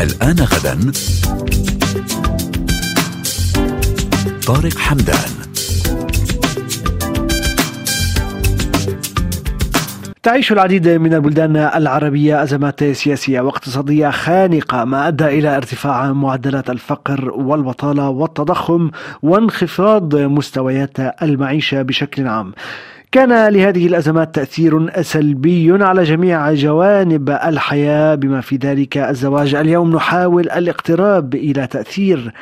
الآن غدا طارق حمدان تعيش العديد من البلدان العربية أزمات سياسية واقتصادية خانقة ما أدى إلى ارتفاع معدلات الفقر والبطالة والتضخم وانخفاض مستويات المعيشة بشكل عام. كان لهذه الأزمات تأثير سلبي على جميع جوانب الحياة بما في ذلك الزواج اليوم. نحاول الاقتراب إلى تأثير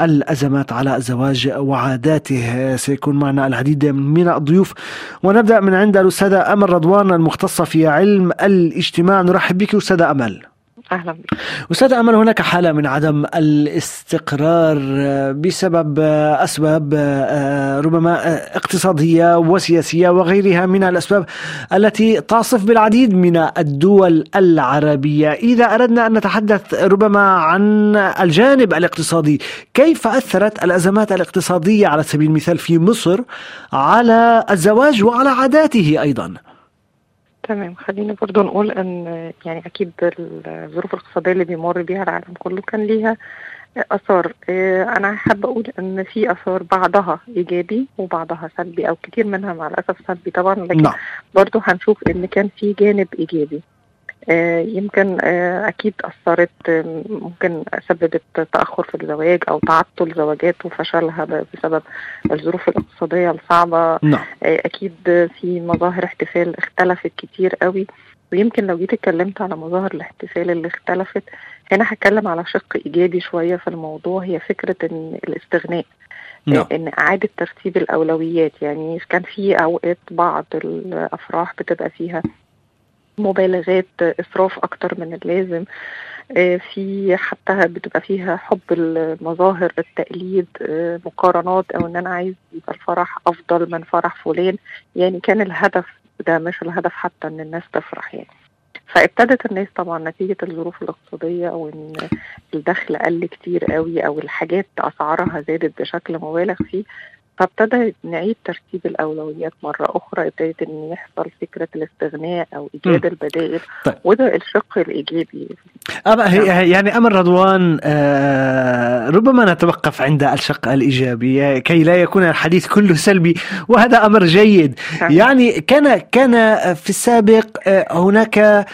الأزمات على الزواج وعاداته. سيكون معنا العديد من الضيوف. ونبدأ من عند الأستاذة أمل رضوان المختصة في علم الاجتماع. نرحب بك أستاذة أمل. أهلا بك. أستاذ أمل هناك حالة من عدم الاستقرار بسبب أسباب ربما اقتصادية وسياسية وغيرها من الأسباب التي تعصف بالعديد من الدول العربية. إذا أردنا أن نتحدث ربما عن الجانب الاقتصادي كيف أثرت الأزمات الاقتصادية على سبيل المثال في مصر على الزواج وعلى عاداته أيضا؟ تمام خلينا برضو نقول إن يعني أكيد الظروف الاقتصادية اللي بيمر بيها العالم كله كان ليها آثار أنا حابة أقول إن في آثار بعضها إيجابي وبعضها سلبي أو كتير منها مع الأسف سلبي طبعا لكن نعم. برضو هنشوف إن كان في جانب إيجابي يمكن أكيد أثرت ممكن سببت تأخر في الزواج أو تعطل زواجات وفشلها بسبب الظروف الاقتصادية الصعبة نعم. أكيد في مظاهر احتفال اختلفت كتير قوي ويمكن لو جيت اتكلمت على مظاهر الاحتفال اللي اختلفت هنا هتكلم على شق إيجابي شوية في الموضوع هي فكرة إن الاستغناء نعم. إن إعادة ترتيب الأولويات يعني كان في أوقات بعض الأفراح بتبقى فيها مبالغات إسراف أكتر من اللازم في حتى بتبقى فيها حب المظاهر التقليد مقارنات أو إن أنا عايز يبقى الفرح أفضل من فرح فلان. يعني كان الهدف ده مش الهدف حتى إن الناس تفرح يعني. فابتدت الناس طبعا نتيجة الظروف الاقتصادية أو ان الدخل قل كتير قوي أو الحاجات أسعارها زادت بشكل مبالغ فيه. فابتدى نعيد ترتيب الأولويات مرة أخرى ابتدت إن يحصل فكرة الاستغناء أو إيجاد البدائل طيب. وده الشق الإيجابي. يعني امل رضوان آه ربما نتوقف عند الشق الإيجابي كي لا يكون الحديث كله سلبي وهذا أمر جيد. يعني كان كان في السابق هناك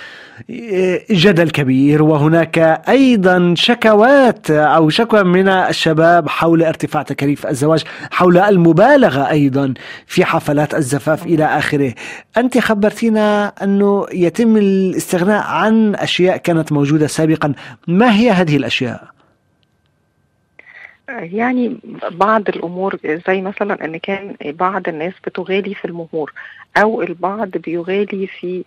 جدل كبير وهناك أيضا شكوات أو شكوى من الشباب حول ارتفاع تكاليف الزواج حول المبالغة أيضا في حفلات الزفاف إلى آخره. أنت خبرتينا أنه يتم الاستغناء عن أشياء كانت موجودة سابقا. ما هي هذه الأشياء؟ يعني بعض الأمور زي مثلا إن كان بعض الناس بتغالي في المهور أو البعض بيغالي في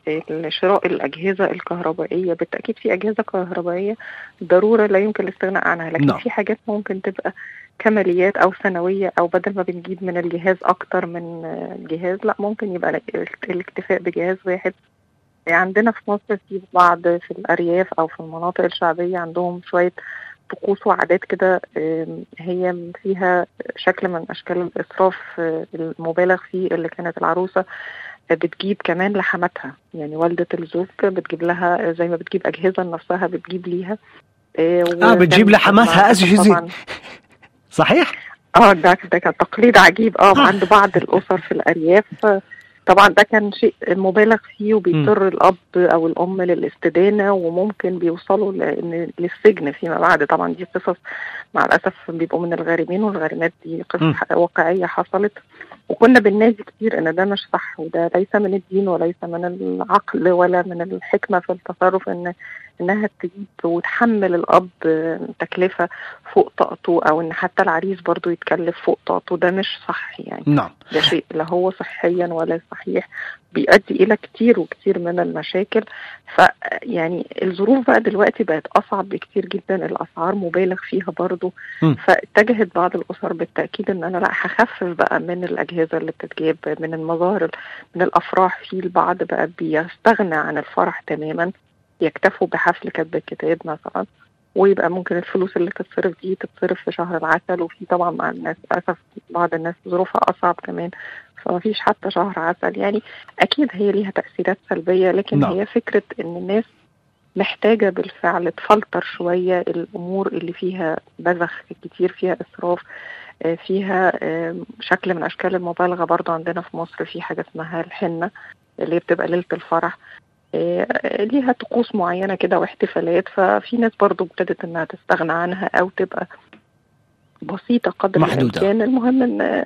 شراء الأجهزة الكهربائية بالتأكيد في أجهزة كهربائية ضرورة لا يمكن الاستغناء عنها لكن نعم. في حاجات ممكن تبقى كماليات أو سنوية أو بدل ما بنجيب من الجهاز أكتر من جهاز لا ممكن يبقى الاكتفاء بجهاز واحد عندنا في مصر في بعض في الأرياف أو في المناطق الشعبية عندهم شوية طقوس وعادات كده هي فيها شكل من أشكال الإسراف المبالغ فيه اللي كانت العروسة بتجيب كمان لحماتها. يعني والدة الزوج بتجيب لها زي ما بتجيب أجهزة لنفسها بتجيب ليها. آه بتجيب لحماتها اجهزه صحيح؟ آه ده ده كان تقليد عجيب. آه. عند بعض الأسر في الأرياف. طبعا ده كان شيء مبالغ فيه وبيضطر الأب أو الأم للاستدانة وممكن بيوصلوا للسجن فيما بعد. طبعا دي قصص مع الأسف بيبقوا من الغارمين والغارمات دي قصة واقعية حصلت. وكنا بننادي كتير إن ده مش صح وده ليس من الدين وليس من العقل ولا من الحكمة في التصرف إن إنها تجيب وتحمل الأب تكلفة فوق طاقته أو إن حتى العريس برضو يتكلف فوق طاقته. ده مش صح يعني. نعم. ده شيء لا هو صحيا ولا صحيح بيؤدي إلى كتير وكتير من المشاكل. فيعني الظروف بقى دلوقتي بقت أصعب بكتير جدا الأسعار مبالغ فيها برضو. م. فاتجهت بعض الأسر بالتأكيد إن أنا لأ هخفف بقى من الأجهزة اللي بتتجاب من المظاهر من الأفراح. في البعض بقى بيستغنى عن الفرح تماما. يكتفوا بحفل كتب الكتاب مثلا ويبقى ممكن الفلوس اللي تتصرف دي تتصرف في شهر العسل وفي طبعا مع الناس للأسف بعض الناس ظروفها أصعب كمان فما فيش حتى شهر عسل. يعني أكيد هي ليها تأثيرات سلبية لكن نعم. هي فكرة إن الناس محتاجة بالفعل تفلتر شوية الأمور اللي فيها بذخ كتير فيها إسراف آه، فيها شكل من أشكال المبالغة. برضو عندنا في مصر في حاجة اسمها الحنة اللي بتبقى ليلة الفرح. ليها طقوس معينة كده واحتفالات ففي ناس برضو ابتدت إنها تستغنى عنها أو تبقى بسيطة قدر محدودة. الامكان المهم إن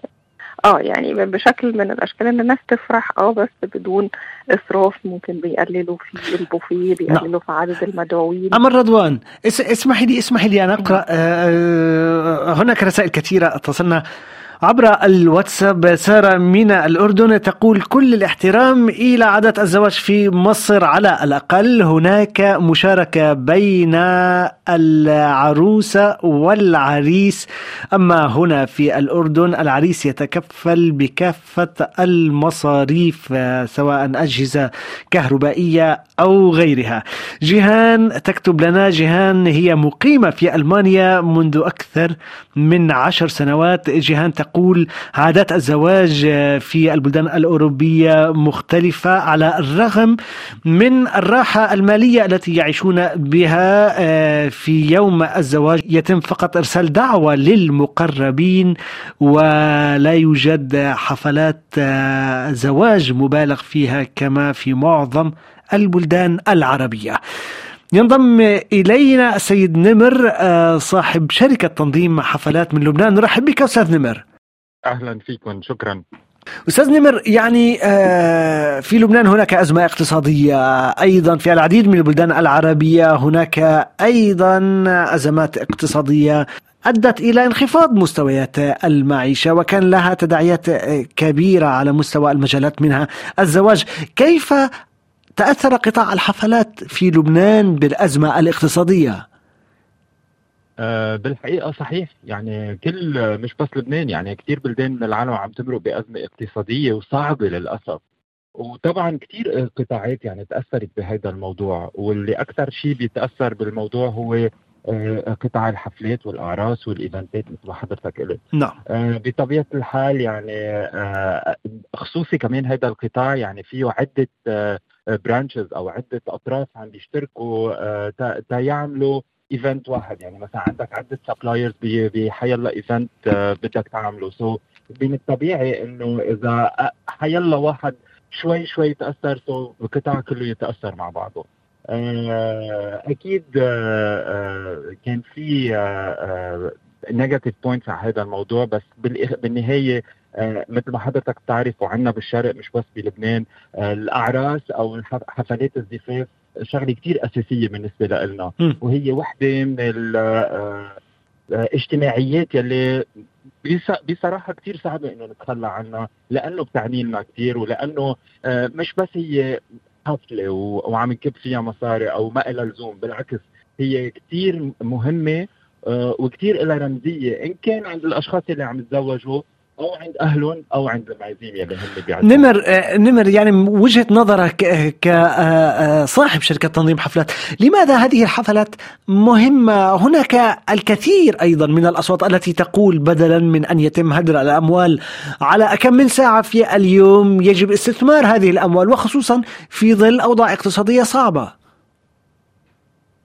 آه يعني بشكل من الأشكال إن الناس تفرح آه بس بدون إسراف ممكن بيقللوا في البوفيه بيقللوا في عدد المدعوين أمر رضوان اس- اسمحي لي اسمحي لي أن أقرأ آه، آه، هناك رسائل كثيرة تصلنا عبر الواتساب سارة من الأردن تقول كل الاحترام إلى عادات الزواج في مصر. على الأقل هناك مشاركة بين العروسة والعريس. أما هنا في الأردن العريس يتكفل بكافة المصاريف سواء أجهزة كهربائية أو غيرها. جيهان تكتب لنا جيهان هي مقيمة في ألمانيا منذ أكثر من عشر سنوات. جيهان تقول عادات الزواج في البلدان الأوروبية مختلفة على الرغم من الراحة المالية التي يعيشون بها آه، في يوم الزواج يتم فقط إرسال دعوة للمقربين ولا يوجد حفلات آه، زواج مبالغ فيها كما في معظم البلدان العربية. ينضم إلينا السيد نمر آه، صاحب شركة تنظيم حفلات من لبنان. نرحب بك أستاذ نمر. أهلا فيكم شكرا أستاذ نمر يعني آه، في لبنان هناك أزمة اقتصادية أيضا في العديد من البلدان العربية هناك أيضا أزمات اقتصادية أدت إلى انخفاض مستويات المعيشة وكان لها تداعيات كبيرة على مستوى المجالات منها الزواج كيف تأثر قطاع الحفلات في لبنان بالأزمة الاقتصادية؟ أه بالحقيقة صحيح. يعني كل مش بس لبنان يعني كثير بلدان من العالم عم تمرق بأزمة اقتصادية وصعبة للأسف. وطبعا كثير قطاعات يعني تأثرت بهذا الموضوع. واللي أكثر شيء بيتأثر بالموضوع هو آه، قطاع الحفلات والأعراس وال event ات مثل ما حضرتك قلت. نعم. آه، بطبيعة الحال يعني آه، خصوصي كمان هذا القطاع يعني فيه عدة branches أو عدة أطراف عم بيشتركوا آه، تا- تا يعملوا event واحد. يعني مثلا عندك عدة suppliers بحيلا event بدك تعمله. so من الطبيعي إنه إذا حيلا واحد شوي شوي يتأثر. so القطاع كله يتأثر مع بعضه. آه، أكيد آه، آه، كان في negative points على هذا الموضوع. بس بالنهاية آه، مثل ما حضرتك بتعرف وعندنا بالشرق مش بس بلبنان. آه، الأعراس أو حفلات الزفاف شغلة كتير أساسية بالنسبة لنا. وهي وحدة من ال- آه، آه، يلي بص- بصراحة كتير صعبة إنه نتخلى عنها لأنه بتعني لنا كثير ولأنه آه، مش بس هي حفلة وعم نكب فيها مصاري أو ما لها لزوم بالعكس هي كثير مهمة وكثير لها رمزية إن كان عند الأشخاص اللي عم يتزوجوا أو عند اهلهم أو عند المعازيم يلي هم بيعزموا نمر آه، نمر يعني من وجهة نظرك آه، كصاحب شركة تنظيم حفلات لماذا هذه الحفلات مهمة؟ هناك الكثير أيضا من الأصوات التي تقول بدلا من أن يتم هدر الأموال على كم من ساعة في اليوم يجب استثمار هذه الأموال وخصوصا في ظل أوضاع اقتصادية صعبة.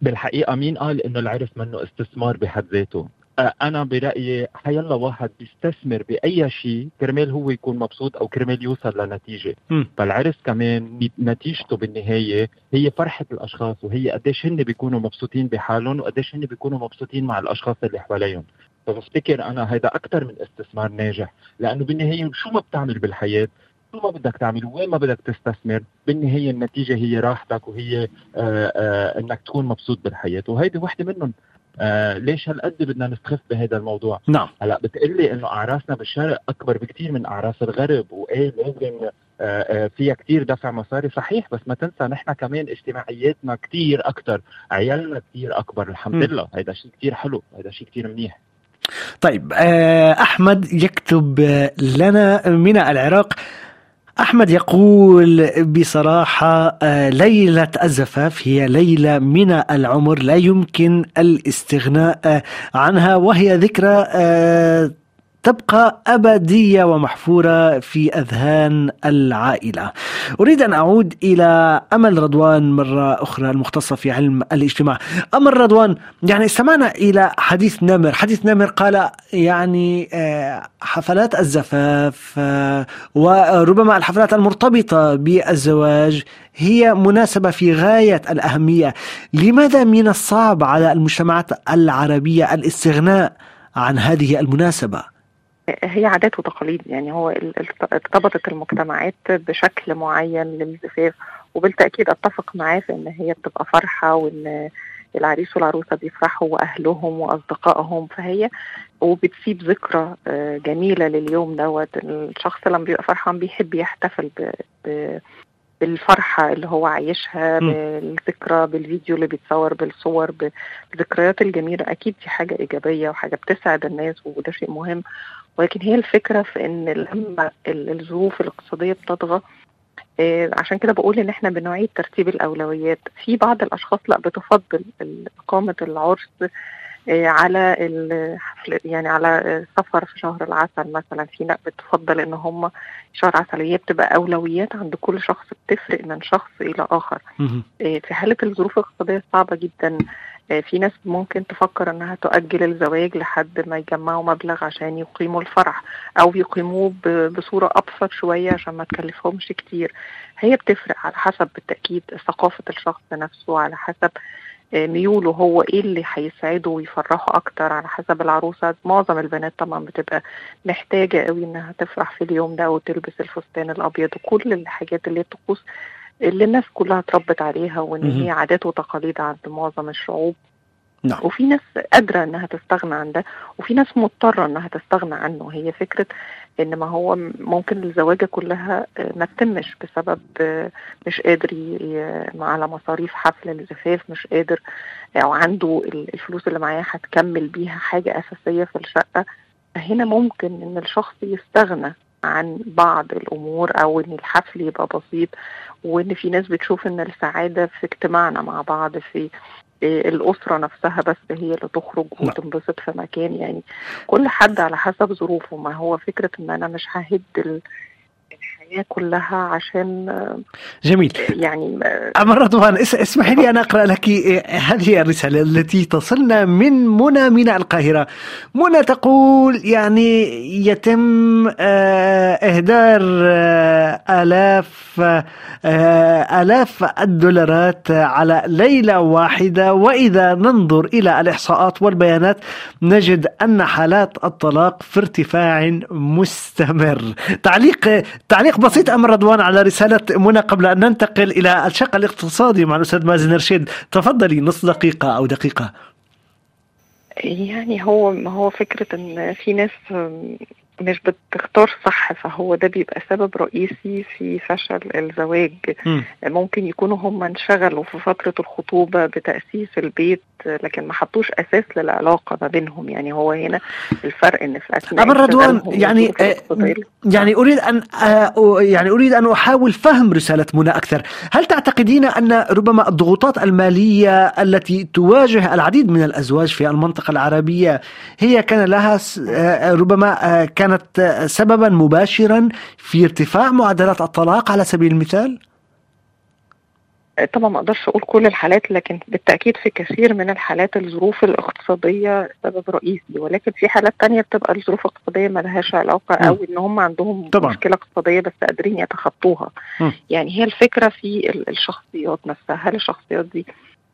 بالحقيقة مين قال إنه العرس منه استثمار بحد ذاته؟ آه، أنا برأيي حيلا واحد بيستثمر بأي شيء كرمال هو يكون مبسوط أو كرمال يوصل لنتيجة. م. فالعرس كمان نتيجته بالنهاية هي فرحة الأشخاص وهي قديش هن بيكونوا مبسوطين بحالهم وقديش هن بيكونوا مبسوطين مع الأشخاص اللي حواليهم. فبفتكر أنا هذا أكثر من استثمار ناجح. لأنه بالنهاية شو ما بتعمل بالحياة شو ما بدك تعمل وين ما بدك تستثمر بالنهاية النتيجة هي راحتك وهي آه آه إنك تكون مبسوط بالحياة. وهيدي وحدة منهم. آه ليش هالقد بدنا نستخف بهذا الموضوع؟ نعم. هلا بتقلي إنه اعراسنا بالشرق أكبر بكثير من اعراس الغرب وإيه لازم آه، آه، فيها كثير دفع مصاري. صحيح بس ما تنسى نحن كمان اجتماعياتنا كثير أكثر عيالنا كثير أكبر الحمد. لله. هذا شيء كثير حلو هذا شيء كثير منيح. طيب آه، أحمد يكتب لنا من العراق أحمد يقول بصراحة آه، ليلة الزفاف هي ليلة من العمر لا يمكن الاستغناء عنها وهي ذكرى آه، تبقى أبدية ومحفورة في أذهان العائلة. أريد أن أعود إلى أمل رضوان مرة أخرى المختصة في علم الاجتماع. أمل رضوان يعني استمعنا إلى حديث نمر. حديث نمر قال يعني آه، حفلات الزفاف آه، وربما الحفلات المرتبطة بالزواج هي مناسبة في غاية الأهمية. لماذا من الصعب على المجتمعات العربية الاستغناء عن هذه المناسبة؟ هي عادات وتقاليد يعني هو ارتبطت المجتمعات بشكل معين للزفاف وبالتأكيد أتفق معاه في إن هي بتبقى فرحة وإن العريس والعروسة بيفرحوا وأهلهم وأصدقائهم فهي وبتسيب ذكرى آه، جميلة لليوم دوت. الشخص لما بيبقى فرحان بيحب يحتفل ب... ب... بالفرحة اللي هو عايشها بالذكرى بالفيديو اللي بيتصور بالصور بالذكريات الجميلة. أكيد دي حاجة إيجابية وحاجة بتسعد الناس وده شيء مهم. ولكن هي الفكرة في إن لما الظروف الاقتصادية بتطغى آه، عشان كده بقول إن إحنا بنعيد ترتيب الأولويات. في بعض الأشخاص لأ بتفضل إقامة العرس آه، على الحفل يعني على سفر في شهر العسل مثلا. في ناس بتفضل إن هم شهر عسل. هي بتبقى أولويات عند كل شخص بتفرق من شخص إلى آخر. آه، في حالة الظروف الاقتصادية صعبة جدا. في ناس ممكن تفكر إنها تؤجل الزواج لحد ما يجمعوا مبلغ عشان يقيموا الفرح أو يقيموه بصورة أبسط شوية عشان ما تكلفهمش كتير. هي بتفرق على حسب بالتأكيد ثقافة الشخص نفسه على حسب آه، ميوله هو إيه اللي هيسعده ويفرحه أكتر على حسب العروسة. معظم البنات طبعا بتبقى محتاجة قوي إنها تفرح في اليوم ده وتلبس الفستان الأبيض وكل الحاجات اللي هي الطقوس اللي الناس كلها اتربت عليها وإن هي عادات وتقاليد عند معظم الشعوب. نعم. وفي ناس قادرة إنها تستغنى عن ده وفي ناس مضطرة إنها تستغنى عنه. هي فكرة إن ما هو ممكن الزواجة كلها ما تتمش بسبب مش قادر على مصاريف حفل الزفاف مش قادر أو عنده الفلوس اللي معاه هتكمل بيها حاجة أساسية في الشقة. هنا ممكن إن الشخص يستغنى عن بعض الأمور أو إن الحفل يبقى بسيط وإن في ناس بتشوف إن السعادة في اجتماعنا مع بعض في الأسرة نفسها بس هي اللي تخرج نعم. وتنبسط في مكان يعني كل حد على حسب ظروفه ما هو فكرة إن أنا مش ههد الحياة كلها عشان جميل. يعني أمر رضوان اسمحي لي أن أقرأ لك هذه الرسالة التي تصلنا من منى من القاهرة. منى تقول يعني يتم آه، إهدار آه، آلاف آه، آلاف الدولارات على ليلة واحدة. وإذا ننظر إلى الإحصاءات والبيانات نجد أن حالات الطلاق في ارتفاع مستمر. تعليق تعليق بسيط أم رضوان على رسالة منى قبل أن ننتقل إلى الشق الاقتصادي مع الأستاذ مازن رشيد. تفضلي نص دقيقة أو دقيقة. يعني هو هو فكرة إن في ناس مش بتختار صح فهو ده بيبقى سبب رئيسي في فشل الزواج. م. ممكن يكونوا هم انشغلوا في فترة الخطوبة بتأسيس البيت لكن ما حطوش أساس للعلاقة ما بينهم. يعني هو هنا الفرق إن في أثناء أمر رضوان يعني آه يعني أريد أن آه يعني أريد أن أحاول فهم رسالة منى أكثر. هل تعتقدين أن ربما الضغوطات المالية التي تواجه العديد من الأزواج في المنطقة العربية هي كان لها آه ربما كان كانت سببا مباشرا في ارتفاع معدلات الطلاق على سبيل المثال؟ طبعا ما أقدرش أقول كل الحالات لكن بالتأكيد في كثير من الحالات الظروف الاقتصادية سبب رئيسي ولكن في حالات تانية بتبقى الظروف الاقتصادية ما لهاش علاقه أو إن هم عندهم طبعا. مشكلة اقتصادية بس قادرين يتخطوها م. يعني هي الفكرة في الشخصيات نفسها هل الشخصيات دي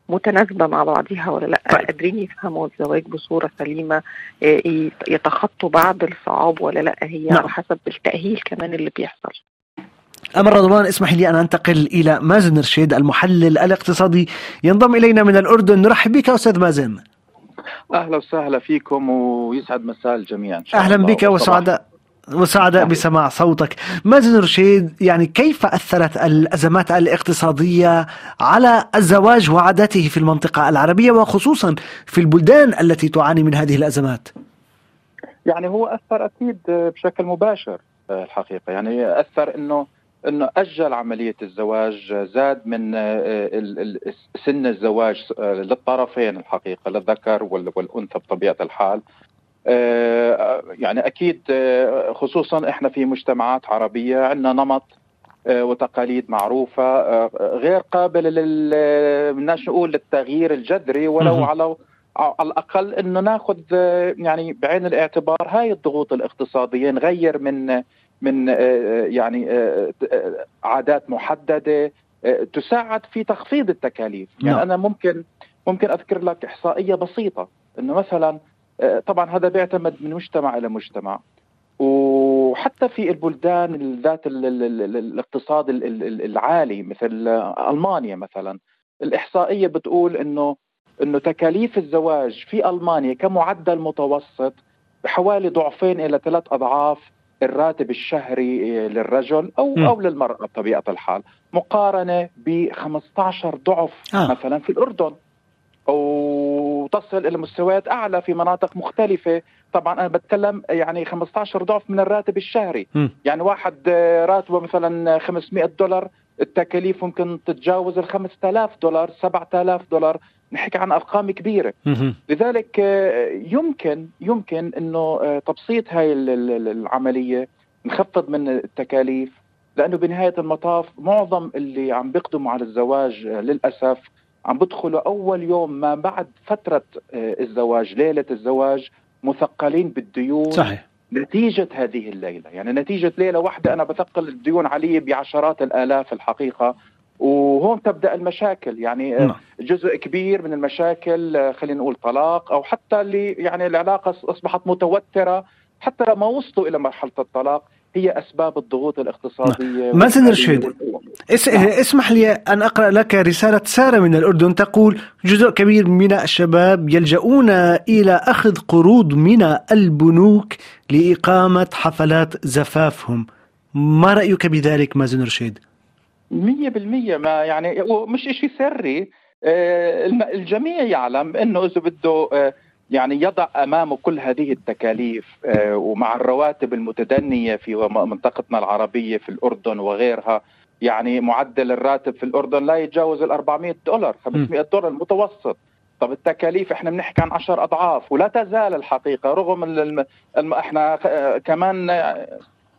متناسبة مع بعضها ولا لأ؟ طيب. قادرين يفهموا الزواج بصورة سليمة آه، يتخطوا بعض الصعاب ولا لأ؟ هي نعم. على حسب التأهيل كمان اللي بيحصل. أمر رضوان اسمح لي أن أنتقل إلى مازن رشيد المحلل الاقتصادي. ينضم إلينا من الأردن. نرحب بك أستاذ مازن. أهلا وسهلا فيكم ويسعد مساء الجميع أهلا بك وسعداء وسعداء بسماع صوتك. مازن رشيد يعني كيف أثرت الأزمات الاقتصادية على الزواج وعاداته في المنطقة العربية وخصوصا في البلدان التي تعاني من هذه الأزمات؟ يعني هو أثر أكيد بشكل مباشر الحقيقة. يعني أثر أنه إنه أجل عملية الزواج زاد من سن الزواج للطرفين الحقيقة للذكر والأنثى بطبيعة الحال. يعني أكيد خصوصا إحنا في مجتمعات عربية عندنا نمط وتقاليد معروفة غير قابل لل بدناش نقول للتغيير الجذري ولو على على الأقل إنه ناخذ يعني بعين الاعتبار هاي الضغوط الاقتصادية نغير من من يعني عادات محددة تساعد في تخفيض التكاليف يعني نعم. أنا ممكن ممكن أذكر لك إحصائية بسيطة إنه مثلا طبعا هذا بيعتمد من مجتمع إلى مجتمع وحتى في البلدان ذات الاقتصاد العالي مثل ألمانيا مثلا الإحصائية بتقول إنه إنه تكاليف الزواج في ألمانيا كمعدل متوسط حوالي ضعفين إلى ثلاث أضعاف الراتب الشهري للرجل أو م. أو للمرأة بطبيعة الحال مقارنة ب 15 ضعف آه. مثلا في الأردن وتصل إلى مستويات أعلى في مناطق مختلفة. طبعا أنا بتكلم يعني 15 ضعف من الراتب الشهري. م. يعني واحد راتبه مثلا 500 دولار التكاليف ممكن تتجاوز ال 5000 دولار 7000 دولار. نحكي عن أرقام كبيرة. لذلك يمكن يمكن إنه تبسيط هاي العملية نخفض من التكاليف لأنه بنهاية المطاف معظم اللي عم بيقدموا على الزواج للأسف عم بدخلوا أول يوم ما بعد فترة الزواج ليلة الزواج مثقلين بالديون صحيح. نتيجة هذه الليلة. يعني نتيجة ليلة واحدة أنا بثقل الديون علي بعشرات الآلاف الحقيقة وهون تبدأ المشاكل. يعني نعم. جزء كبير من المشاكل خلينا نقول طلاق أو حتى اللي يعني العلاقة أصبحت متوترة حتى لما وصلوا إلى مرحلة الطلاق هي أسباب الضغوط الاقتصادية نعم. مازن رشيد اس... نعم. اسمح لي أن أقرأ لك رسالة سارة من الأردن تقول جزء كبير من الشباب يلجؤون إلى أخذ قروض من البنوك لإقامة حفلات زفافهم ما رأيك بذلك مازن رشيد؟ مية بالمية ما يعني مش إشي سري آه، الجميع يعلم أنه إذا بده آه، يعني يضع أمامه كل هذه التكاليف آه، ومع الرواتب المتدنية في منطقتنا العربية في الأردن وغيرها يعني معدل الراتب في الأردن لا يتجاوز ال 400 دولار 500 دولار المتوسط. طب التكاليف إحنا بنحكي عن 10 أضعاف ولا تزال الحقيقة رغم الم... الم... إحنا كمان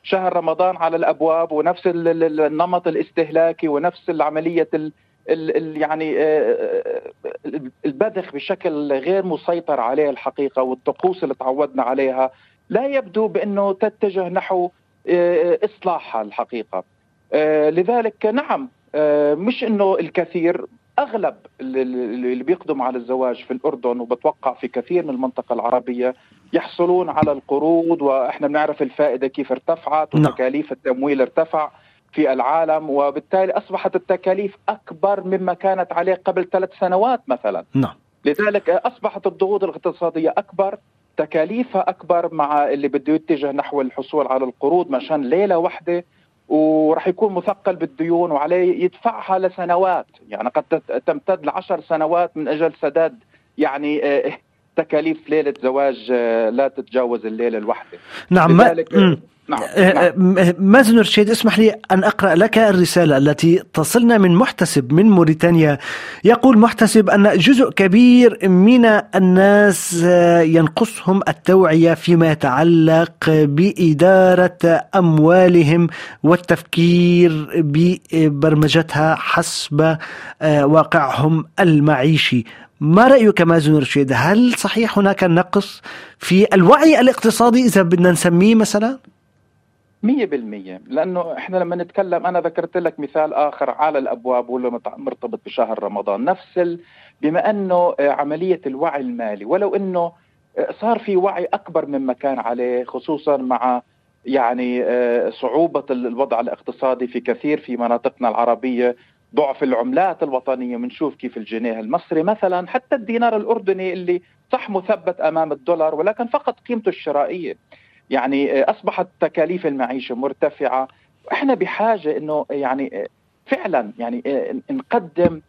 شهر رمضان على الأبواب ونفس النمط الاستهلاكي ونفس العملية ال ال يعني آه، آه، البذخ بشكل غير مسيطر عليه الحقيقة والطقوس اللي تعودنا عليها لا يبدو بأنه تتجه نحو آه، إصلاحها الحقيقة لذلك نعم مش أنه الكثير أغلب اللي بيقدموا على الزواج في الأردن وبتوقع في كثير من المنطقة العربية يحصلون على القروض وإحنا بنعرف الفائدة كيف ارتفعت نعم. وتكاليف التمويل ارتفع في العالم وبالتالي أصبحت التكاليف أكبر مما كانت عليه قبل ثلاث سنوات مثلا. نعم. لذلك أصبحت الضغوط الاقتصادية أكبر تكاليفها أكبر مع اللي بده يتجه نحو الحصول على القروض مشان ليلة واحدة وراح يكون مثقل بالديون وعليه يدفعها لسنوات. يعني قد تمتد لعشر سنوات من أجل سداد يعني آه، تكاليف ليلة زواج آه، لا تتجاوز الليلة الواحدة. نعم لذلك نعم. آه، نعم. مازن رشيد اسمح لي أن أقرأ لك الرسالة التي تصلنا من محتسب من موريتانيا يقول محتسب أن جزء كبير من الناس آه، ينقصهم التوعية فيما يتعلق بإدارة أموالهم والتفكير ببرمجتها حسب واقعهم المعيشي ما رأيك مازن رشيد هل صحيح هناك نقص في الوعي الاقتصادي إذا بدنا نسميه مثلا؟ مية بالمية. لأنه إحنا لما نتكلم أنا ذكرت لك مثال آخر على الأبواب واللي مرتبط بشهر رمضان. نفس ال... بما أنه عملية الوعي المالي. ولو أنه صار في وعي أكبر مما كان عليه خصوصا مع يعني صعوبة الوضع الاقتصادي في كثير في مناطقنا العربية ضعف العملات الوطنية. بنشوف كيف الجنيه المصري مثلا حتى الدينار الأردني اللي صح مثبت أمام الدولار ولكن فقط قيمته الشرائية. يعني أصبحت تكاليف المعيشة مرتفعة. وإحنا بحاجة إنه يعني فعلا يعني نقدم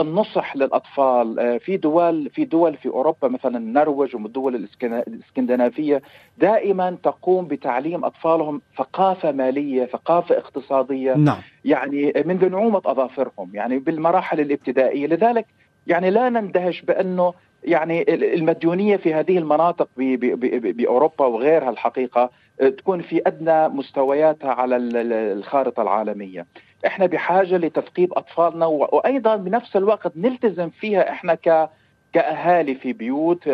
النصح للأطفال. في دول في دول في أوروبا مثلا النرويج والدول الإسكندنافية دائما تقوم بتعليم أطفالهم ثقافة مالية، ثقافة اقتصادية. نعم. يعني منذ نعومة أظافرهم يعني بالمراحل الابتدائية، لذلك يعني لا نندهش بأنه يعني المديونية في هذه المناطق بأوروبا وغيرها الحقيقة تكون في أدنى مستوياتها على الخارطة العالمية. إحنا بحاجة لتثقيف أطفالنا وأيضا بنفس الوقت نلتزم فيها إحنا ك كأهالي في بيوت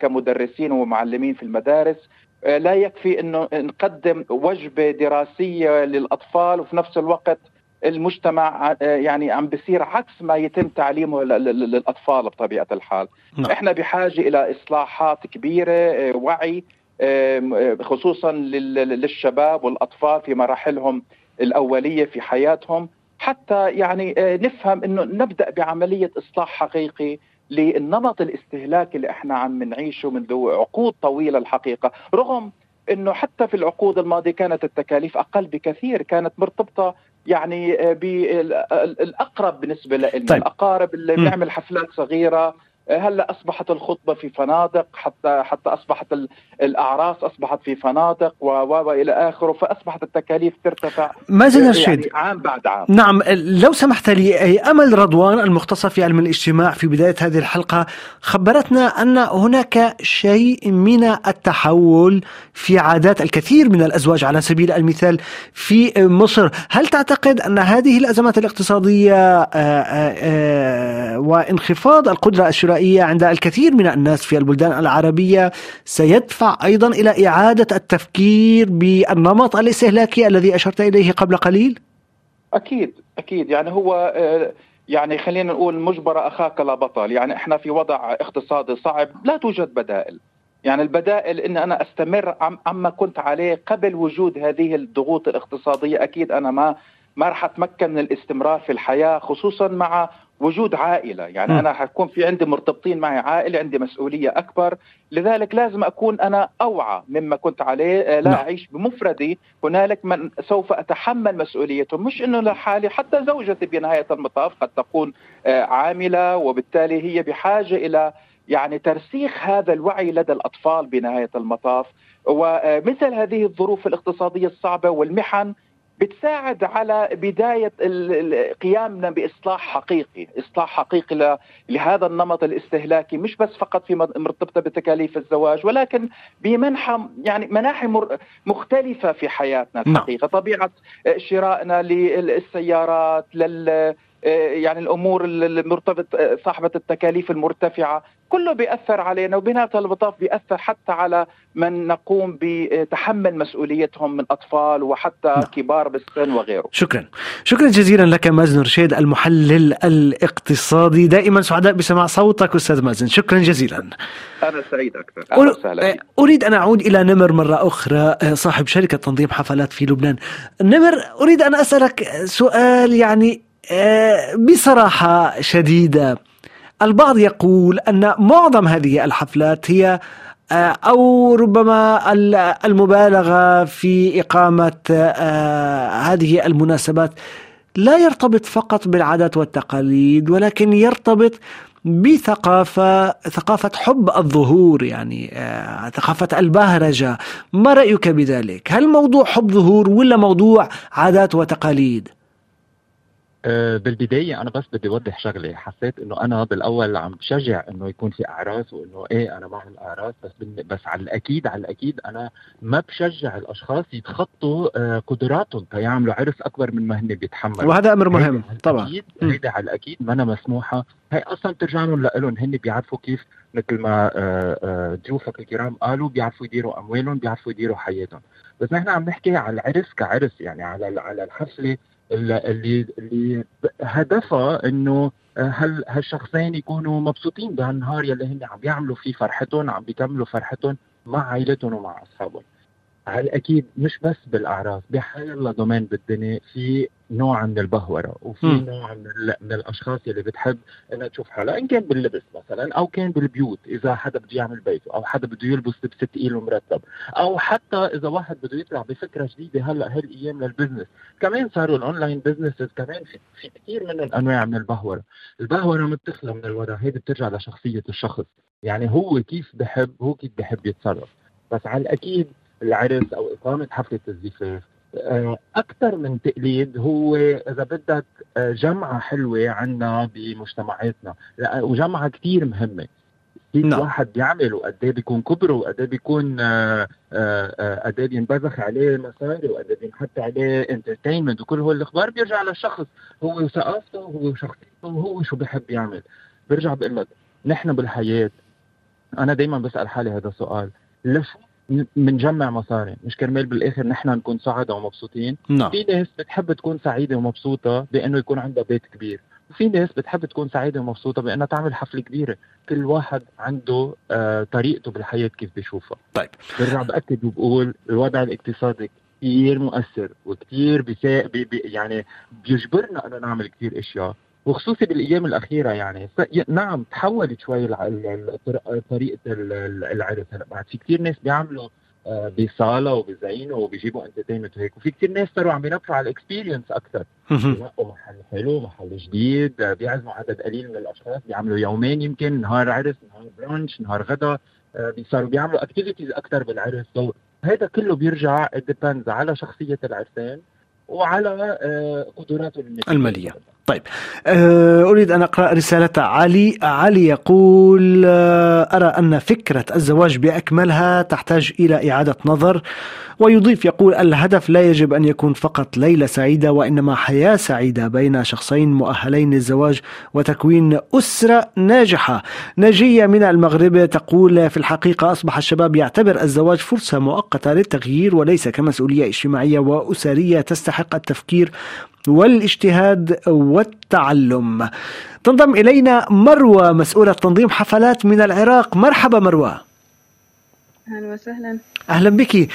كمدرسين ومعلمين في المدارس لا يكفي إنه نقدم وجبة دراسية للأطفال وفي نفس الوقت المجتمع يعني عم بصير عكس ما يتم تعليمه للأطفال بطبيعة الحال. نعم. إحنا بحاجة إلى إصلاحات كبيرة وعي خصوصا للشباب والأطفال في مراحلهم الأولية في حياتهم. حتى يعني نفهم إنه نبدأ بعملية إصلاح حقيقي للنمط الاستهلاكي اللي إحنا عم نعيشه منذ عقود طويلة الحقيقة. رغم إنه حتى في العقود الماضية كانت التكاليف أقل بكثير كانت مرتبطة يعني بالاقرب بالنسبة لنا طيب. الأقارب اللي بنعمل حفلات صغيرة هلا أصبحت الخطبة في فنادق حتى حتى أصبحت الأعراس أصبحت في فنادق وإلى آخره فأصبحت التكاليف ترتفع مازن رشيد يعني عام بعد عام. نعم لو سمحت لي أمل رضوان المختصه في علم الاجتماع في بداية هذه الحلقة خبرتنا أن هناك شيء من التحول في عادات الكثير من الأزواج على سبيل المثال في مصر. هل تعتقد أن هذه الأزمات الاقتصادية آه، آه، آه، وإنخفاض القدرة الشرائية الشرائية عند الكثير من الناس في البلدان العربية سيدفع أيضا إلى إعادة التفكير بالنمط الاستهلاكي الذي أشرت إليه قبل قليل؟ أكيد أكيد. يعني هو آه، يعني خلينا نقول مجبر أخاك لا بطل. يعني إحنا في وضع اقتصادي صعب لا توجد بدائل. يعني البدائل إن أنا أستمر عما كنت عليه قبل وجود هذه الضغوط الاقتصادية أكيد أنا ما ما راح أتمكن من الاستمرار في الحياة خصوصا مع وجود عائلة يعني م. أنا حكون في عندي مرتبطين معي عائلة عندي مسؤولية أكبر لذلك لازم أكون أنا أوعى مما كنت عليه آه، لا م. أعيش بمفردي هنالك من سوف أتحمل مسؤوليتهم مش إنه لحالي حتى زوجتي بنهاية المطاف قد تكون آه، عاملة وبالتالي هي بحاجة إلى يعني ترسيخ هذا الوعي لدى الأطفال بنهاية المطاف ومثل هذه الظروف الاقتصادية الصعبة والمحن بتساعد على بداية قيامنا بإصلاح حقيقي إصلاح حقيقي لهذا النمط الاستهلاكي مش بس فقط في مرتبطة بتكاليف الزواج ولكن بمنحى يعني مناحي مختلفة في حياتنا نعم. الحقيقة طبيعة شرائنا للسيارات لل يعني الأمور المرتبط صاحبة التكاليف المرتفعة كله بيأثر علينا وبنهاية المطاف بيأثر حتى على من نقوم بتحمل مسؤوليتهم من أطفال وحتى نعم. كبار بالسن وغيره. شكرا. شكرا جزيلا لك مازن رشيد المحلل الاقتصادي. دائما سعداء بسماع صوتك أستاذ مازن. شكرا جزيلا. أنا سعيد أكثر أهلا وسهلا. أريد أن أعود إلى نمر مرة أخرى. صاحب شركة تنظيم حفلات في لبنان. نمر أريد أن أسألك سؤال يعني بصراحة شديدة. البعض يقول أن معظم هذه الحفلات هي آه، أو ربما المبالغة في إقامة آه، هذه المناسبات لا يرتبط فقط بالعادات والتقاليد ولكن يرتبط بثقافة ثقافة حب الظهور يعني آه، ثقافة البهرجة ما رأيك بذلك؟ هل موضوع حب ظهور ولا موضوع عادات وتقاليد؟ آه، بالبداية أنا بس بدي أوضح شغلة. حسيت إنه أنا بالأول عم بشجع إنه يكون في أعراس وإنه إيه أنا مع الأعراس بس بس على الأكيد على الأكيد أنا ما بشجع الأشخاص يتخطوا آه، قدراتهم تيعملوا عرس أكبر من ما هن بيتحملوا. وهذا أمر مهم طبعا. هيدا على الأكيد ما أنا مسموحة. هي أصلا بترجع لهم لهم هن بيعرفوا كيف مثل ما آه، ضيوفك الكرام قالوا بيعرفوا يديروا أموالهم بيعرفوا يديروا حياتهم. بس نحن عم نحكي على العرس كعرس يعني على على الحفلة اللي اللي هدفها إنه هل هالشخصين يكونوا مبسوطين بهالنهار يلي هن عم يعملوا فيه فرحتهم عم بيكملوا فرحتهم مع عائلتهم ومع أصحابهم. على الاكيد مش بس بالاعراس بحال domaine بالدنيا في نوع من البهوره وفي م. نوع من, من الأشخاص اللي بتحب إنها تشوف حالها إن كان باللبس مثلا أو كان بالبيوت إذا حدا بده يعمل بيته أو حدا بده يلبس لبس ثقيل ومرتب أو حتى إذا واحد بده يطلع بفكرة جديدة هلأ هالأيام لل business. كمان صاروا ال online businesses كمان في, في كثير من الأنواع من البهوره البهوره متخلى من الوضع هيدي بترجع لشخصية الشخص. يعني هو كيف بحب هو كيف بحب يتصرف. بس على الأكيد العرس أو إقامة حفلة الزفاف. أكثر من تقليد هو إذا بدك جمعة حلوة عنا بمجتمعاتنا. وجمعة كثير مهمة. كيف نعم. واحد بيعمل وقد إيه بيكون كبره وقد إيه بيكون قد إيه بينبذخ عليه مصاري وقد إيه بينحط عليه انترتينمنت وكل هول الأخبار بيرجع للشخص هو وثقافته هو وشخصيته وهو شو بيحب يعمل. برجع بقول لك نحن بالحياة. أنا دائما بسأل حالي هذا السؤال. ليش بنجمع مصاري. مش كرمال بالآخر نحن نكون سعداء ومبسوطين. نعم. في ناس بتحب تكون سعيدة ومبسوطة بأنه يكون عندها بيت كبير. وفي ناس بتحب تكون سعيدة ومبسوطة بأنها تعمل حفلة كبيرة. كل واحد عنده آه طريقته بالحياة كيف بيشوفها. طيب. برجع بأكد وبقول الوضع الاقتصادي كثير مؤثر وكثير بي يعني بيجبرنا إنه نعمل كثير أشياء. وخصوصي بالأيام الأخيرة يعني. نعم تحولت شوي طريقة العرس. هلا بعد في كثير ناس بيعملوا آه، بصالة وبزينوا وبيجيبوا entertainment وهيك. وفي كثير ناس صاروا عم يدفعوا على ال experience أكثر بينقوا محل حلو محل جديد آه، بيعزموا عدد قليل من الأشخاص بيعملوا يومين يمكن نهار عرس نهار brunch نهار غدا. آه، صاروا بيعملوا activities أكثر بالعرس. هذا كله بيرجع depends على شخصية العرسان وعلى قدراته المالية. طيب آه، أريد أن أقرأ رسالة علي. علي يقول آه، أرى أن فكرة الزواج بأكملها تحتاج إلى إعادة نظر. ويضيف يقول الهدف لا يجب أن يكون فقط ليلة سعيدة وإنما حياة سعيدة بين شخصين مؤهلين للزواج وتكوين أسرة ناجحة. نجية من المغرب تقول في الحقيقة أصبح الشباب يعتبر الزواج فرصة مؤقتة للتغيير وليس كمسؤولية اجتماعية وأسرية تستحق التفكير. والاجتهاد والتعلم. تنضم إلينا مروة مسؤولة تنظيم حفلات من العراق. مرحبا مروة. أهلا وسهلا. أهلا بك.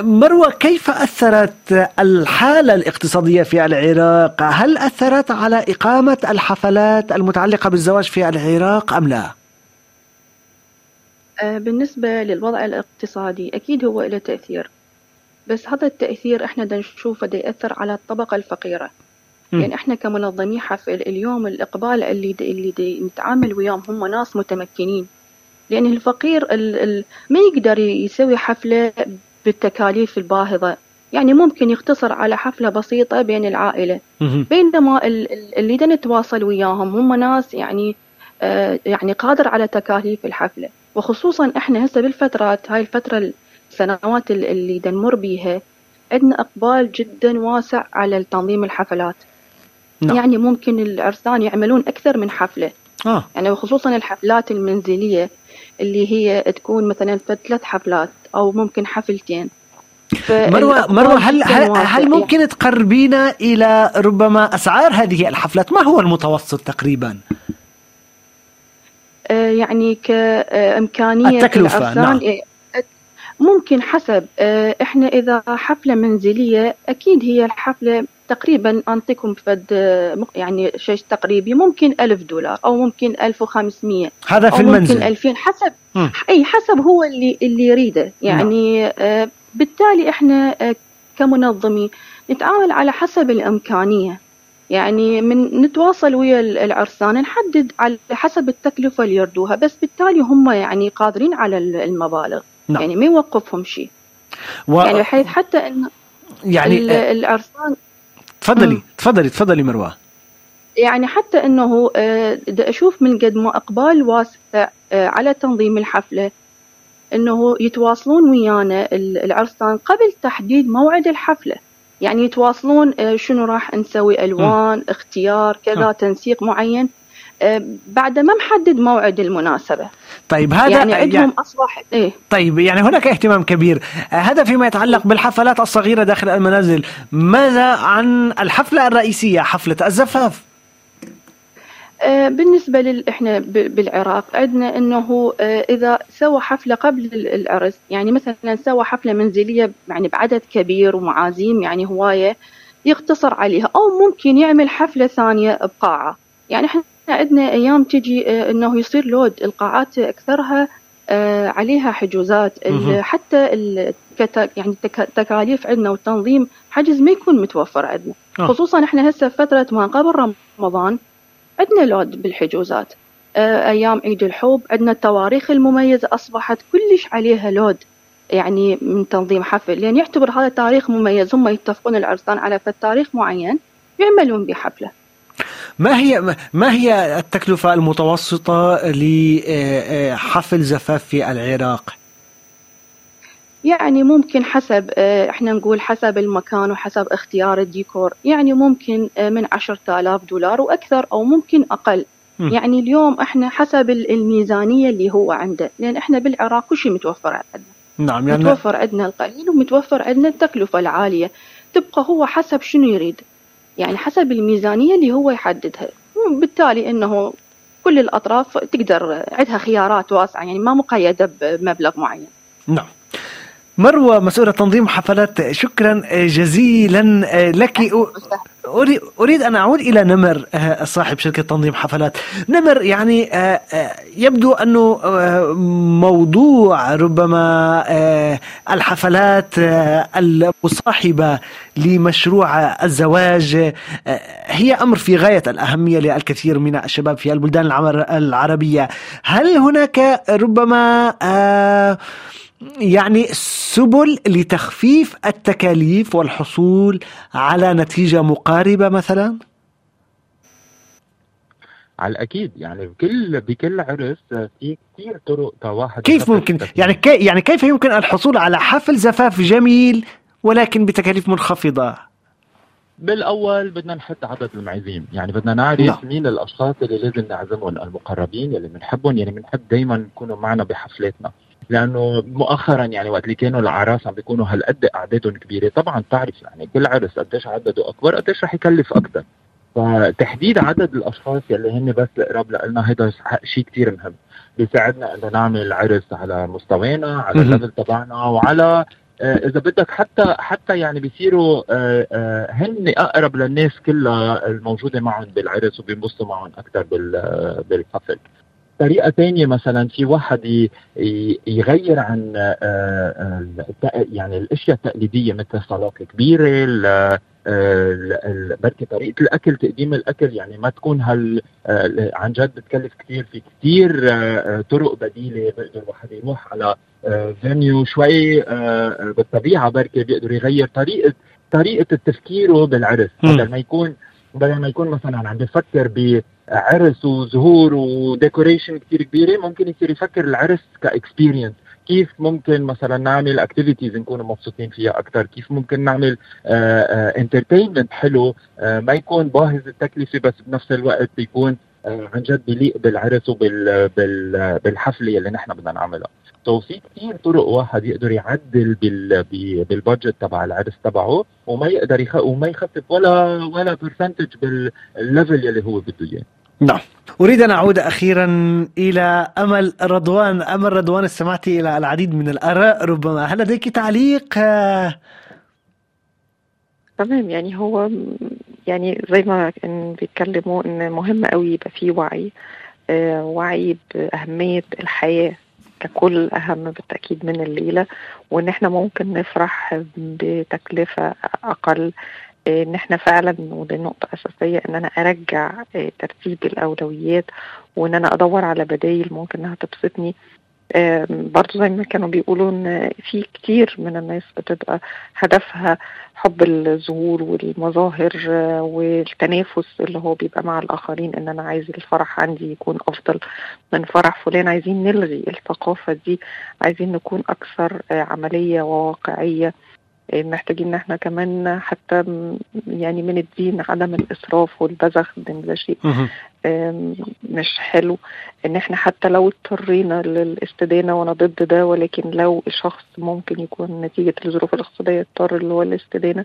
مروة كيف أثرت الحالة الاقتصادية في العراق؟ هل أثرت على إقامة الحفلات المتعلقة بالزواج في العراق أم لا؟ آه، بالنسبة للوضع الاقتصادي أكيد هو له تأثير. بس هذا التأثير إحنا دا نشوفه دا يأثر على الطبقة الفقيرة. م. يعني إحنا كمنظمي حفل اليوم الإقبال اللي دي اللي دي نتعامل وياهم هم ناس متمكنين. لأن الفقير ال ال ما يقدر يسوي حفلة بالتكاليف الباهظة. يعني ممكن يختصر على حفلة بسيطة بين العائلة. بينما اللي دا نتواصل وياهم هم ناس يعني آه يعني قادر على تكاليف الحفلة. وخصوصا إحنا هسه بالفترات هاي الفترة السنوات اللي دنمر بيها عندنا إقبال جدا واسع على تنظيم الحفلات نعم. يعني ممكن العرسان يعملون أكثر من حفلة آه. يعني وخصوصا الحفلات المنزلية اللي هي تكون مثلا ثلاث حفلات أو ممكن حفلتين مروة مروة هل هل, هل ممكن تقربينا إلى ربما أسعار هذه الحفلات ما هو المتوسط تقريبا؟ آه يعني كإمكانية التكلفة نعم. ممكن حسب آه، إحنا إذا حفلة منزلية أكيد هي الحفلة تقريبا أنطيكم فد آه، يعني شيء تقريبي ممكن ألف دولار أو ممكن 1500 هذا في المنزل ممكن 2000 حسب م. إي حسب هو اللي اللي يريده يعني نعم. آه بالتالي إحنا آه كمنظمين نتعامل على حسب الإمكانية يعني من نتواصل ويا العرسان نحدد على حسب التكلفة اللي يردوها بس بالتالي هم يعني قادرين على المبالغ نعم. يعني ما يوقفهم شيء و... يعني بحيث حتى انه يعني آه، العرسان تفضلي تفضلي تفضلي مروه يعني حتى إنه آه، أشوف من قد ما إقبال واسع آه، على تنظيم الحفلة إنه يتواصلون ويانا العرسان قبل تحديد موعد الحفلة يعني يتواصلون شنو راح نسوي ألوان م. اختيار كذا م. تنسيق معين بعد ما محدد موعد المناسبة. طيب هذا يعني عندهم يعني أصبح إيه؟ طيب يعني هناك اهتمام كبير. هذا فيما يتعلق بالحفلات الصغيرة داخل المنازل. ماذا عن الحفلة الرئيسية حفلة الزفاف؟ آه، بالنسبة لل إحنا بالعراق عندنا إنه آه، إذا سوى حفلة قبل العرس يعني مثلا سوى حفلة منزلية يعني بعدد كبير ومعازيم يعني هواية يقتصر عليها أو ممكن يعمل حفلة ثانية بقاعة. يعني إحنا عندنا أيام تجي آه، إنه يصير لود القاعات أكثرها آه، عليها حجوزات. حتى يعني التكاليف عندنا والتنظيم حجز ما يكون متوفر عندنا. آه. خصوصا إحنا هسه فترة ما قبل رمضان عندنا لود بالحجوزات. أيام عيد الحب عندنا التواريخ المميزة أصبحت كلش عليها لود يعني من تنظيم حفل. لأن يعتبر هذا تاريخ مميز هم يتفقون العرسان على تاريخ معين يعملون بحفلة. ما هي ما هي التكلفة المتوسطة لحفل زفاف في العراق؟ يعني ممكن حسب آه، إحنا نقول حسب المكان وحسب اختيار الديكور. يعني ممكن آه، من عشرة آلاف دولار وأكثر أو ممكن أقل. م. يعني اليوم إحنا حسب الميزانية اللي هو عنده. لأن إحنا بالعراق كل شيء متوفر عندنا. نعم يعني متوفر عندنا القليل ومتوفر عندنا التكلفة العالية. تبقى هو حسب شنو يريد. يعني حسب الميزانية اللي هو يحددها. بالتالي أنه كل الأطراف تقدر عندها خيارات واسعة يعني ما مقيدة بمبلغ معين. نعم. مروة مسؤولة تنظيم حفلات. شكرا جزيلا لك. أريد أن أعود إلى نمر صاحب شركة تنظيم حفلات. نمر يعني يبدو أنه موضوع ربما الحفلات المصاحبة لمشروع الزواج هي أمر في غاية الأهمية للكثير من الشباب في البلدان العربية. هل هناك ربما يعني سبل لتخفيف التكاليف والحصول على نتيجة مقاربة مثلا؟ على الأكيد يعني بكل بكل عرس في كثير طرق واحد كيف ممكن يعني كي يعني كيف يمكن الحصول على حفل زفاف جميل ولكن بتكاليف منخفضة بالأول بدنا نحط عدد المعزيم يعني بدنا نعرف لا. مين الأشخاص اللي لازم نعزمهم المقربين اللي بنحبهم يعني بنحب دائما يكونوا معنا بحفلاتنا لأنه مؤخرا يعني وقت اللي كانوا العراس عم بيكونوا هالقد أعدادهم كبيرة طبعا بتعرف يعني كل عرس قديش عدده أكبر قديش رح يكلف أكثر فتحديد عدد الأشخاص يلي هن بس القراب لنا هذا شيء كثير مهم. بيساعدنا إنه نعمل عرس على مستوانا على الليفل تبعنا وعلى آه، إذا بدك حتى حتى يعني بيصيروا آه، آه، هن أقرب للناس كلها الموجودة معهم بالعرس وبينبسطوا معهم أكثر بالحفل. طريقة ثانية مثلا في واحد يغير عن آه، آه، يعني الأشياء التقليدية مثل الصلاة الكبيرة بركي طريقة الأكل تقديم الأكل يعني ما تكون هال آه، عن جد بتكلف كثير في كثير طرق بديلة بيقدر الواحد يروح على venue شوي بالطبيعة بركي بيقدر يغير طريقة طريقة تفكيره بالعرس بدل ما يكون بدل ما يكون مثلا عم بفكر بعرس وزهور و decoration كثير كبيرة ممكن يصير يفكر العرس ك experience كيف ممكن مثلا نعمل activities نكون مبسوطين فيها أكثر كيف ممكن نعمل entertainment آه، آه، حلو؟ آه، ما يكون باهظ التكلفة بس بنفس الوقت يكون عن جد بيليق بالعرس وبالحفله اللي نحن بدنا نعملها. so في كثير طرق واحد يقدر يعدل بال بال budget تبع العرس تبعه وما يقدر يخ... وما يخفف ولا ولا percentage بال level يلي هو بده إياه. نعم. أريد أن أعود أخيرا إلى أمل رضوان أمل رضوان استمعت إلى العديد من الآراء. ربما هل لديك تعليق؟ تمام يعني هو يعني زي ما كان بيتكلموا إن مهم قوي يبقى فيه وعي آه وعي بأهمية الحياة ككل أهم بالتأكيد من الليلة وإن إحنا ممكن نفرح بتكلفة أقل. إن إحنا فعلا ودي نقطة أساسية إن أنا أرجع ترتيب الأولويات وإن أنا أدور على بدايل ممكن إنها تبسطني. برضو زي ما كانوا بيقولوا إن في كتير من الناس بتبقى هدفها حب الظهور والمظاهر آه، والتنافس اللي هو بيبقى مع الآخرين إن أنا عايز الفرح عندي يكون أفضل من فرح فلان. عايزين نلغي الثقافة دي عايزين نكون أكثر آه، عملية وواقعية. آه، محتاجين إن إحنا كمان حتى يعني من الدين عدم الإسراف والبذخ ده شيء. مش حلو إن إحنا حتى لو اضطرينا للاستدانة وأنا ضد ده ولكن لو الشخص ممكن يكون نتيجة الظروف الاقتصادية اضطر اللي هو الاستدانة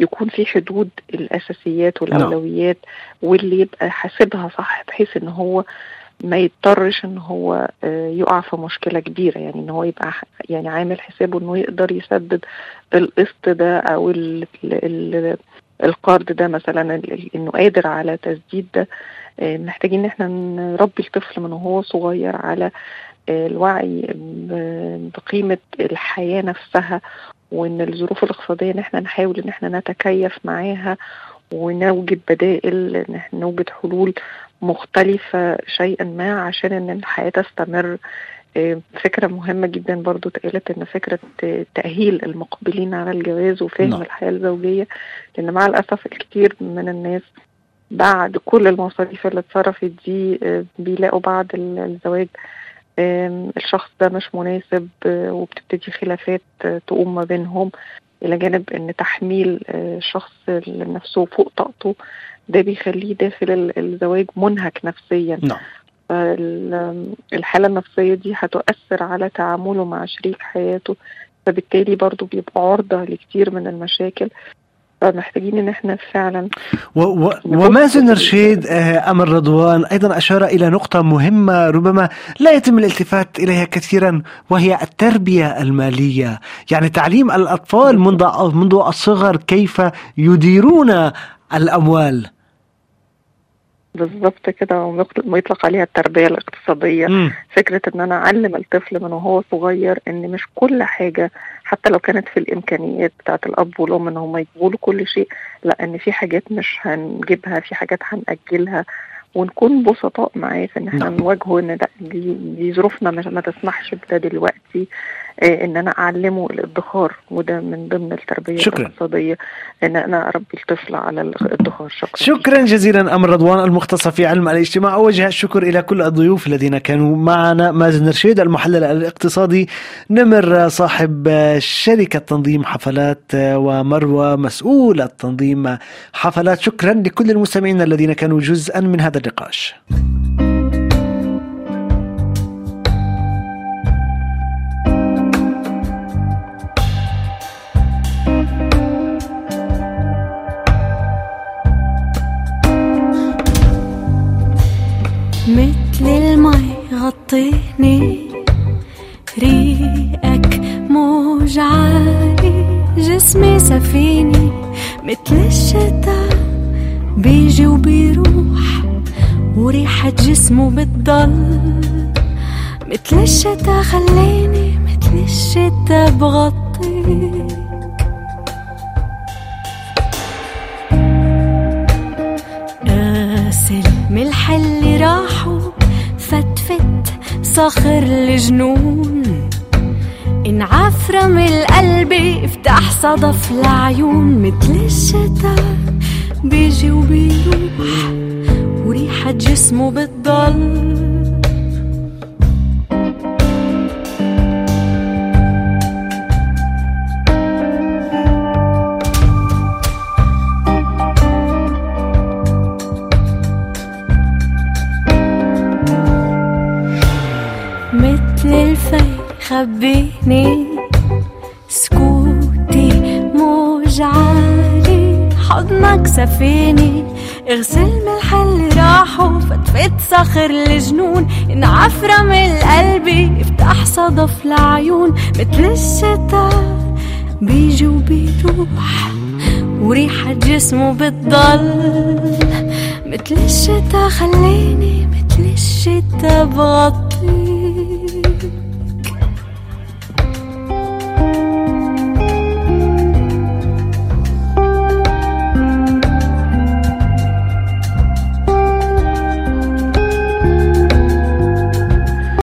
يكون في حدود الأساسيات والأولويات واللي يبقى حاسبها صح بحيث إن هو ما يضطرش إن هو آه، يقع في مشكلة كبيرة يعني إن هو يبقى يعني عامل حسابه إنه يقدر يسدد القسط ده أو ال ال القرض ده مثلا إنه قادر على تسديد ده. آه، محتاجين إن إحنا نربي الطفل من وهو صغير على آه، الوعي بقيمة الحياة نفسها وإن الظروف الاقتصادية إن إحنا نحاول إن إحنا نتكيف معاها ونوجد بدائل نوجد حلول مختلفة شيئا ما عشان إن الحياة تستمر. آه، فكرة مهمة جدا برضو اتقالت إن فكرة تأهيل المقبلين على الجواز وفهم نعم. الحياة الزوجية لأن مع الأسف الكثير من الناس بعد كل المصاريف اللي اتصرفت دي آه، بيلاقوا بعد ال- الزواج. الشخص ده مش مناسب آه، وبتبتدي خلافات تقوم ما بينهم. إلى جانب إن تحميل الشخص لنفسه فوق طاقته. ده بيخليه داخل ال- الزواج منهك نفسيا. نعم. فالحالة النفسية دي هتؤثر على تعامله مع شريك حياته فبالتالي برضو بيبقى عرضة لكتير من المشاكل. فمحتاجين إن إحنا فعلا و و ومازن رشيد آه، أمر رضوان أيضا أشار إلى نقطة مهمة ربما لا يتم الالتفات إليها كثيرا وهي التربية المالية. يعني تعليم الأطفال منذ منذ الصغر كيف يديرون الأموال بالظبط كده ويطلق عليها التربية الاقتصادية مم. فكرة إن أنا أعلم الطفل من وهو صغير إن مش كل حاجة حتى لو كانت في الإمكانيات بتاعت الأب والأم إن هم يجيبوا له كل شيء لأ إن في حاجات مش هنجيبها في حاجات هنأجلها ونكون بسطاء معاه في إن إحنا نعم. نواجهه إن ده دي, دي ظروفنا ما تسمحش بده دلوقتي إن أنا أعلمه الادخار وده من ضمن التربية شكراً. الاقتصادية إن أنا أربي الطفل على الادخار. شكرا. شكرا جزيلا أمر رضوان المختصة في علم الاجتماع. أوجه الشكر إلى كل الضيوف الذين كانوا معنا. مازن رشيد المحلل الاقتصادي. نمر صاحب شركة تنظيم حفلات ومروة مسؤول تنظيم حفلات. شكرا لكل المستمعين الذين كانوا جزءا من هذا النقاش. مثل المي غطيني ريقك موج عالي جسمي سفينة مثل الشتا بيجي وبيروح وريحة جسمه بتضل. مثل الشتا خليني مثل الشتا بغطيك. اللي راحوا فتفت صخر الجنون. انعفرم القلب افتح صدف العيون. مثل الشتا بيجي وبيروح وريحة جسمه بتضل. خبيني سكوتي موج عالي حضنك سفيني اغسل ملح اللي راحوا. فتفت صخر الجنون انعفرم القلب. افتح صدف العيون مثل الشتا بيجي وبيروح. وريحة جسمه بتضل مثل الشتا خليني مثل الشتا بغطي.